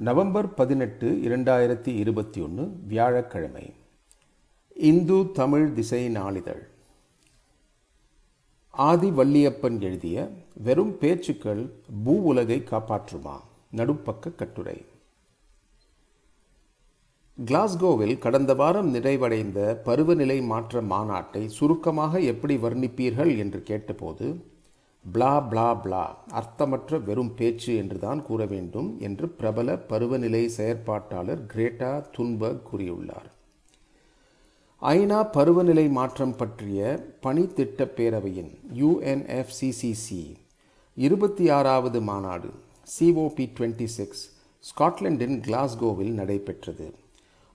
November பதினெட்டு இரண்டாயிரத்தி இருபத்தி ஒன்று வியாழக்கிழமை. இந்து தமிழ் திசை நாளிதழ். ஆதி வள்ளியப்பன் எழுதிய வெறும் பேச்சுக்கள் பூ உலகை காப்பாற்றுமா? நடுப்பக்க கட்டுரை. கிளாஸ்கோவில் கடந்த வாரம் நிறைவடைந்த பருவநிலை மாற்ற மாநாட்டை சுருக்கமாக எப்படி வர்ணிப்பீர்கள் என்று கேட்டபோது பிளா பிளா பிளா அர்த்தமற்ற வெறும் பேச்சு என்றுதான் கூற வேண்டும் என்று பிரபல பருவநிலை செயற்பாட்டாளர் கிரேட்டா துன்பர்க் கூறியுள்ளார். ஐநா பருவநிலை மாற்றம் பற்றிய பணி திட்ட பேரவையின் யுஎன்எஃப்சிசிசி இருபத்தி ஆறாவது மாநாடு சிஓபி டுவெண்ட்டி சிக்ஸ் ஸ்காட்லாண்டின் கிளாஸ்கோவில் நடைபெற்றது.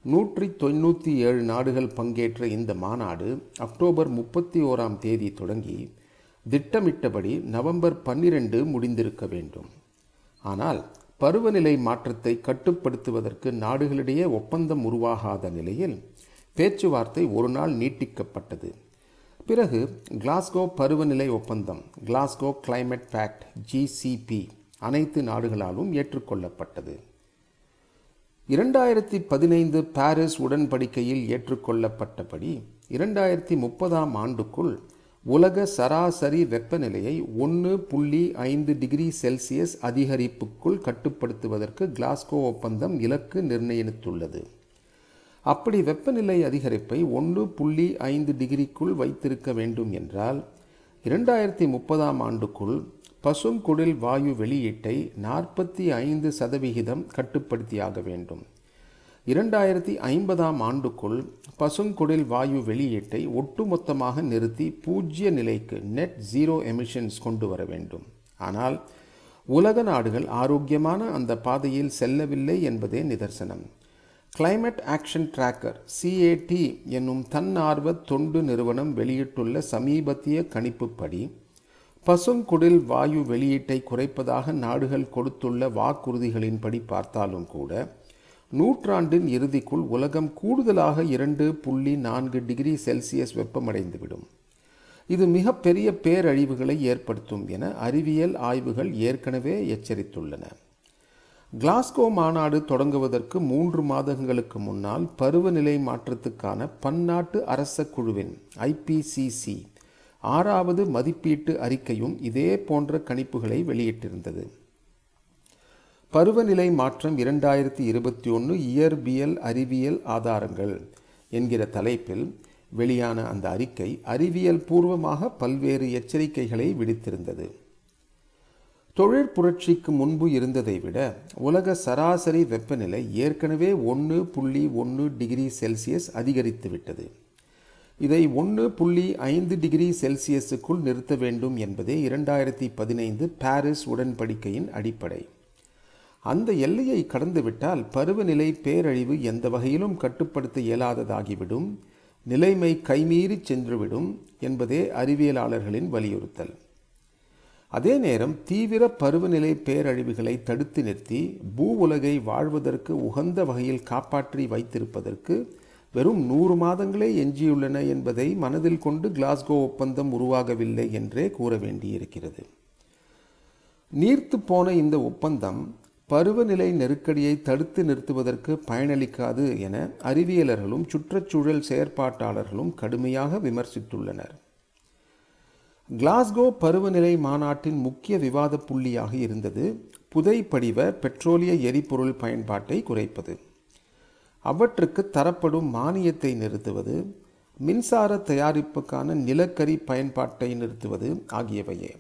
நூற்றி தொண்ணூற்றி ஏழு நாடுகள் பங்கேற்ற இந்த மாநாடு அக்டோபர் முப்பத்தி ஓராம் தேதி தொடங்கி திட்டமிட்டபடி நவம்பர் பன்னிரண்டு முடிந்திருக்க வேண்டும். ஆனால் பருவநிலை மாற்றத்தை கட்டுப்படுத்துவதற்கு நாடுகளிடையே ஒப்பந்தம் உருவாகாத நிலையில் பேச்சுவார்த்தை ஒரு நாள் நீட்டிக்கப்பட்டது. பிறகு கிளாஸ்கோ பருவநிலை ஒப்பந்தம் கிளாஸ்கோ கிளைமேட் பேக்ட் ஜிசிபி அனைத்து நாடுகளாலும் ஏற்றுக்கொள்ளப்பட்டது. இரண்டாயிரத்தி பதினைந்து பாரிஸ் உடன்படிக்கையில் ஏற்றுக்கொள்ளப்பட்டபடி இரண்டாயிரத்தி முப்பதாம் ஆண்டுக்குள் உலக சராசரி வெப்பநிலையை ஒன்று புள்ளி ஐந்து டிகிரி செல்சியஸ் அதிகரிப்புக்குள் கட்டுப்படுத்துவதற்கு கிளாஸ்கோ ஒப்பந்தம் இலக்கு நிர்ணயித்துள்ளது. அப்படி வெப்பநிலை அதிகரிப்பை ஒன்று புள்ளி ஐந்து டிகிரிக்குள் வைத்திருக்க வேண்டும் என்றால் இரண்டாயிரத்தி முப்பதாம் ஆண்டுக்குள் பசுங்குடில் வாயு வெளியீட்டை நாற்பத்தி ஐந்து சதவிகிதம் கட்டுப்படுத்தியாக வேண்டும். இரண்டாயிரத்தி ஐம்பதாம் ஆண்டுக்குள் பசுங்குடில் வாயு வெளியீட்டை ஒட்டுமொத்தமாக நிறுத்தி பூஜ்ய நிலைக்கு நெட் ஜீரோ எமிஷன்ஸ் கொண்டு வர வேண்டும். ஆனால் உலக நாடுகள் ஆரோக்கியமான அந்த பாதையில் செல்லவில்லை என்பதே நிதர்சனம். கிளைமேட் ஆக்ஷன் டிராக்கர் சிஏடி என்னும் தன்னார்வ தொண்டு நிறுவனம் வெளியிட்டுள்ள சமீபத்திய கணிப்புப்படி பசுங்குடில் வாயு வெளியீட்டை குறைப்பதாக நாடுகள் கொடுத்துள்ள வாக்குறுதிகளின்படி பார்த்தாலும் கூட நூற்றாண்டின் இறுதிக்குள் உலகம் கூடுதலாக இரண்டு புள்ளி நான்கு டிகிரி செல்சியஸ் வெப்பமடைந்துவிடும். இது மிகப்பெரிய பேரழிவுகளை ஏற்படுத்தும் என அறிவியல் ஆய்வுகள் ஏற்கனவே எச்சரித்துள்ளன. கிளாஸ்கோ மாநாடு தொடங்குவதற்கு மூன்று மாதங்களுக்கு முன்னால் பருவநிலை மாற்றத்துக்கான பன்னாட்டு அரச குழுவின் ஐபிசிசி ஆறாவது மதிப்பீட்டு அறிக்கையும் இதே போன்ற கணிப்புகளை வெளியிட்டிருந்தது. பருவநிலை மாற்றம் இரண்டாயிரத்தி இருபத்தி ஒன்று இயற்பியல் அறிவியல் ஆதாரங்கள் என்கிற தலைப்பில் வெளியான அந்த அறிக்கை அறிவியல் பூர்வமாக பல்வேறு எச்சரிக்கைகளை விடுத்திருந்தது. தொழிற் புரட்சிக்கு முன்பு இருந்ததை விட உலக சராசரி வெப்பநிலை ஏற்கனவே ஒன்று புள்ளி ஒன்று டிகிரி செல்சியஸ் அதிகரித்துவிட்டது இதை ஒன்று புள்ளி ஐந்து டிகிரி செல்சியஸுக்குள் நிறுத்த வேண்டும் என்பதே இரண்டாயிரத்தி பதினைந்து பாரிஸ் உடன்படிக்கையின் அடிப்படை. அந்த எல்லையை கடந்துவிட்டால் பருவநிலை பேரழிவு எந்த வகையிலும் கட்டுப்படுத்த இயலாததாகிவிடும். நிலைமை கைமீறி சென்றுவிடும் என்பதே அறிவியலாளர்களின் வலியுறுத்தல். அதே நேரம் தீவிர பருவநிலை பேரழிவுகளை தடுத்து நிறுத்தி பூ உலகை வாழ்வதற்கு உகந்த வகையில் காப்பாற்றி வைத்திருப்பதற்கு வெறும் நூறு மாதங்களே எஞ்சியுள்ளன என்பதை மனதில் கொண்டு கிளாஸ்கோ ஒப்பந்தம் உருவாகவில்லை என்றே கூற வேண்டியிருக்கிறது. நீர்த்து போன இந்த ஒப்பந்தம் பருவநிலை நெருக்கடியை தடுத்து நிறுத்துவதற்கு பயனளிக்காது என அறிவியலர்களும் சுற்றுச்சூழல் செயற்பாட்டாளர்களும் கடுமையாக விமர்சித்துள்ளனர். கிளாஸ்கோ பருவநிலை மாநாட்டின் முக்கிய விவாத புள்ளியாக இருந்தது புதைப்படிவ பெட்ரோலிய எரிபொருள் பயன்பாட்டை குறைப்பது. அவற்றுக்கு தரப்படும் மானியத்தை நிறுத்துவது மின்சார தயாரிப்புக்கான நிலக்கரி பயன்பாட்டை நிறுத்துவது ஆகியவையே.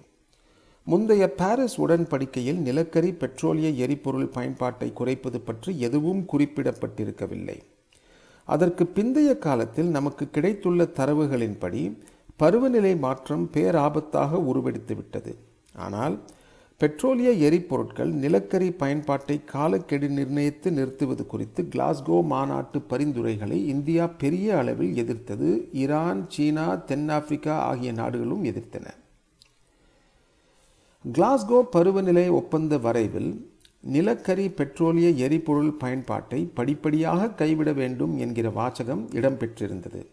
முந்தைய பாரிஸ் உடன்படிக்கையில் நிலக்கரி பெட்ரோலிய எரிபொருள் பயன்பாட்டை குறைப்பது பற்றி எதுவும் குறிப்பிடப்பட்டிருக்கவில்லை. அதற்கு பிந்தைய காலத்தில் நமக்கு கிடைத்துள்ள தரவுகளின்படி பருவநிலை மாற்றம் பேராபத்தாக உருவெடுத்துவிட்டது. ஆனால் பெட்ரோலிய எரிபொருட்கள் நிலக்கரி பயன்பாட்டை காலக்கெடு நிர்ணயித்து நிறுத்துவது குறித்து கிளாஸ்கோ மாநாட்டு பரிந்துரைகளை இந்தியா பெரிய அளவில் எதிர்த்தது ஈரான் சீனா தென்னாப்பிரிக்கா ஆகிய நாடுகளும் எதிர்த்தன. கிளாஸ்கோ பருவநிலை ஒப்பந்த வரைவில் நிலக்கரி பெட்ரோலிய எரிபொருள் பயன்பாட்டை படிப்படியாக கைவிட வேண்டும் என்கிற வாசகம் இடம்பெற்றிருந்தது.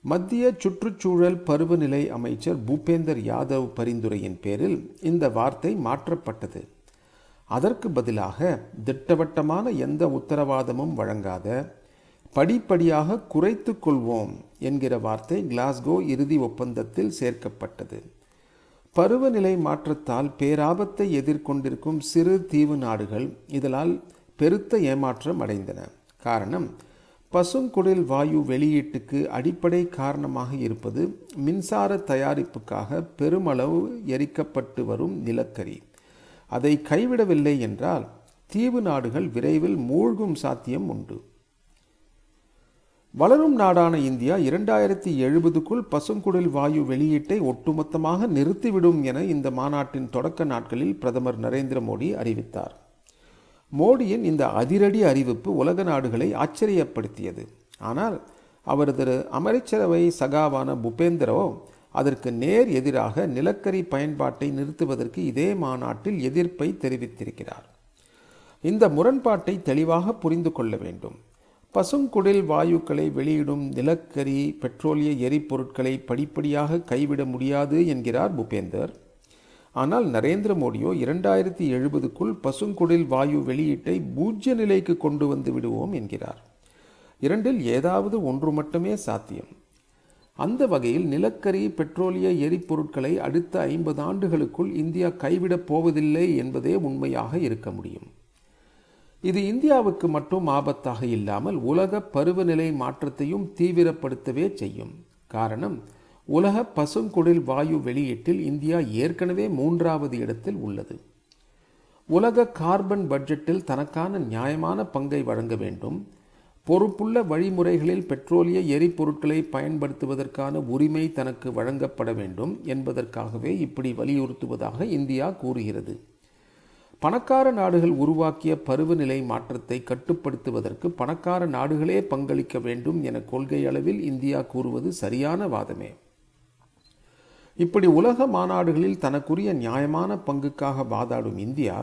மத்திய சுற்றுச்சூழல் பருவநிலை அமைச்சர் பூபேந்தர் யாதவ் பரிந்துரையின் பேரில் இந்த வார்த்தை மாற்றப்பட்டது. அதற்கு பதிலாக திட்டவட்டமான எந்த உத்தரவாதமும் வழங்காத படிப்படியாக குறைத்து கொள்வோம் என்கிற வார்த்தை கிளாஸ்கோ இறுதி ஒப்பந்தத்தில் சேர்க்கப்பட்டது. பருவநிலை மாற்றத்தால் பேராபத்தை எதிர்கொண்டிருக்கும் சிறு தீவு நாடுகள் இதனால் பெருத்த ஏமாற்றம் அடைந்தன. காரணம் பசுங்குடில் வாயு வெளியீட்டுக்கு அடிப்படை காரணமாக இருப்பது மின்சார தயாரிப்புக்காக பெருமளவு எரிக்கப்பட்டு வரும் நிலக்கரி. அதை கைவிடவில்லை என்றால் தீவு நாடுகள் விரைவில் மூழ்கும் சாத்தியம் உண்டு. வளரும் நாடான இந்தியா இரண்டாயிரத்தி எழுபதுக்குள் பசுங்குடில் வாயு வெளியீட்டை ஒட்டுமொத்தமாக நிறுத்திவிடும் என இந்த மாநாட்டின் தொடக்க நாட்களில் பிரதமர் நரேந்திர மோடி அறிவித்தார். மோடியின் இந்த அதிரடி அறிவிப்பு உலக நாடுகளை ஆச்சரியப்படுத்தியது. ஆனால் அவரது அமைச்சரவை சகாவான புபேந்திரோ அதற்கு நேர் எதிராக நிலக்கரி பயன்பாட்டை நிறுத்துவதற்கு இதே மாநாட்டில் எதிர்ப்பை தெரிவித்திருக்கிறார். இந்த முரண்பாட்டை தெளிவாக புரிந்து கொள்ள வேண்டும். பசுங்குடில் வாயுக்களை வெளியிடும் நிலக்கரி பெட்ரோலிய எரிபொருட்களை படிப்படியாக கைவிட முடியாது என்கிறார் புபேந்தர். ஆனால் நரேந்திர மோடியோ இரண்டாயிரத்தி எழுபதுக்குள் பசுங்குடில் வாயு வெளியீட்டை பூஜ்ய நிலைக்கு கொண்டு வந்து விடுவோம் என்கிறார். இரண்டில் ஏதாவது ஒன்று மட்டுமே சாத்தியம். அந்த வகையில் நிலக்கரி பெட்ரோலிய எரிபொருட்களை அடுத்த ஐம்பது ஆண்டுகளுக்குள் இந்தியா கைவிடப் போவதில்லை என்பதே உண்மையாக இருக்க முடியும். இது இந்தியாவுக்கு மட்டும் ஆபத்தாக இல்லாமல் உலக பருவநிலை மாற்றத்தையும் தீவிரப்படுத்தவே செய்யும். காரணம் உலக பசுங்குடில் வாயு வெளியீட்டில் இந்தியா ஏற்கனவே மூன்றாவது இடத்தில் உள்ளது. உலக கார்பன் பட்ஜெட்டில் தனக்கான நியாயமான பங்கை வழங்க வேண்டும். பொறுப்புள்ள வழிமுறைகளில் பெட்ரோலிய எரிபொருட்களை பயன்படுத்துவதற்கான உரிமை தனக்கு வழங்கப்பட வேண்டும் என்பதற்காகவே இப்படி வலியுறுத்துவதாக இந்தியா கூறுகிறது. பணக்கார நாடுகள் உருவாக்கிய பருவநிலை மாற்றத்தை கட்டுப்படுத்துவதற்கு பணக்கார நாடுகளே பங்களிக்க வேண்டும் என கொள்கை அளவில் இந்தியா கூறுவது சரியான வாதமே. இப்படி உலக மாநாடுகளில் தனக்குரிய நியாயமான பங்குக்காக வாதாடும் இந்தியா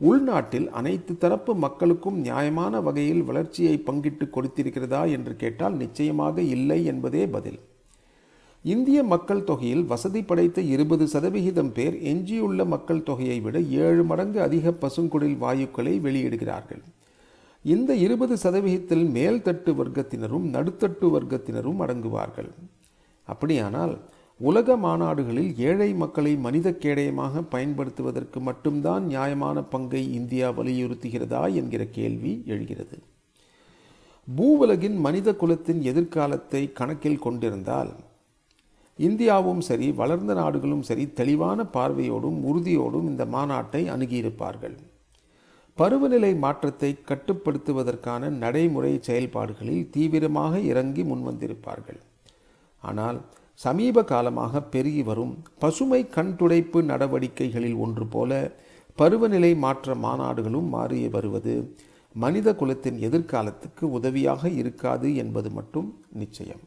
உள்நாட்டில் அனைத்து தரப்பு மக்களுக்கும் நியாயமான வகையில் வளர்ச்சியை பங்கிட்டு கொடுத்திருக்கிறதா என்று கேட்டால் நிச்சயமாக இல்லை என்பதே பதில். இந்திய மக்கள் தொகையில் வசதி படைத்த இருபது சதவிகிதம் பேர் எஞ்சியுள்ள மக்கள் தொகையை விட ஏழு மடங்கு அதிக பசுங்குடில் வாயுக்களை வெளியிடுகிறார்கள். இந்த இருபது சதவிகிதத்தில் மேல்தட்டு வர்க்கத்தினரும் நடுத்தட்டு வர்க்கத்தினரும் அடங்குவார்கள். அப்படியானால் உலக மாநாடுகளில் ஏழை மக்களை மனித கேடயமாக பயன்படுத்துவதற்கு மட்டும்தான் நியாயமான பங்கை இந்தியா வலியுறுத்துகிறதா என்கிற கேள்வி எழுகிறது. பூவுலகின் மனித குலத்தின் எதிர்காலத்தை கணக்கில் கொண்டிருந்தால் இந்தியாவும் சரி வளர்ந்த நாடுகளும் சரி தெளிவான பார்வையோடும் உறுதியோடும் இந்த மாநாட்டை அணுகியிருப்பார்கள். பருவநிலை மாற்றத்தை கட்டுப்படுத்துவதற்கான நடைமுறை செயல்பாடுகளில் தீவிரமாக இறங்கி முன்வந்திருப்பார்கள். ஆனால் சமீப காலமாக பெருகி வரும் பசுமை கண்துடைப்பு நடவடிக்கைகளில் ஒன்று போல பருவநிலை மாற்ற மாநாடுகளும் மாறி வருவது மனித குலத்தின் எதிர்காலத்துக்கு உதவியாக இருக்காது என்பது மட்டும் நிச்சயம்.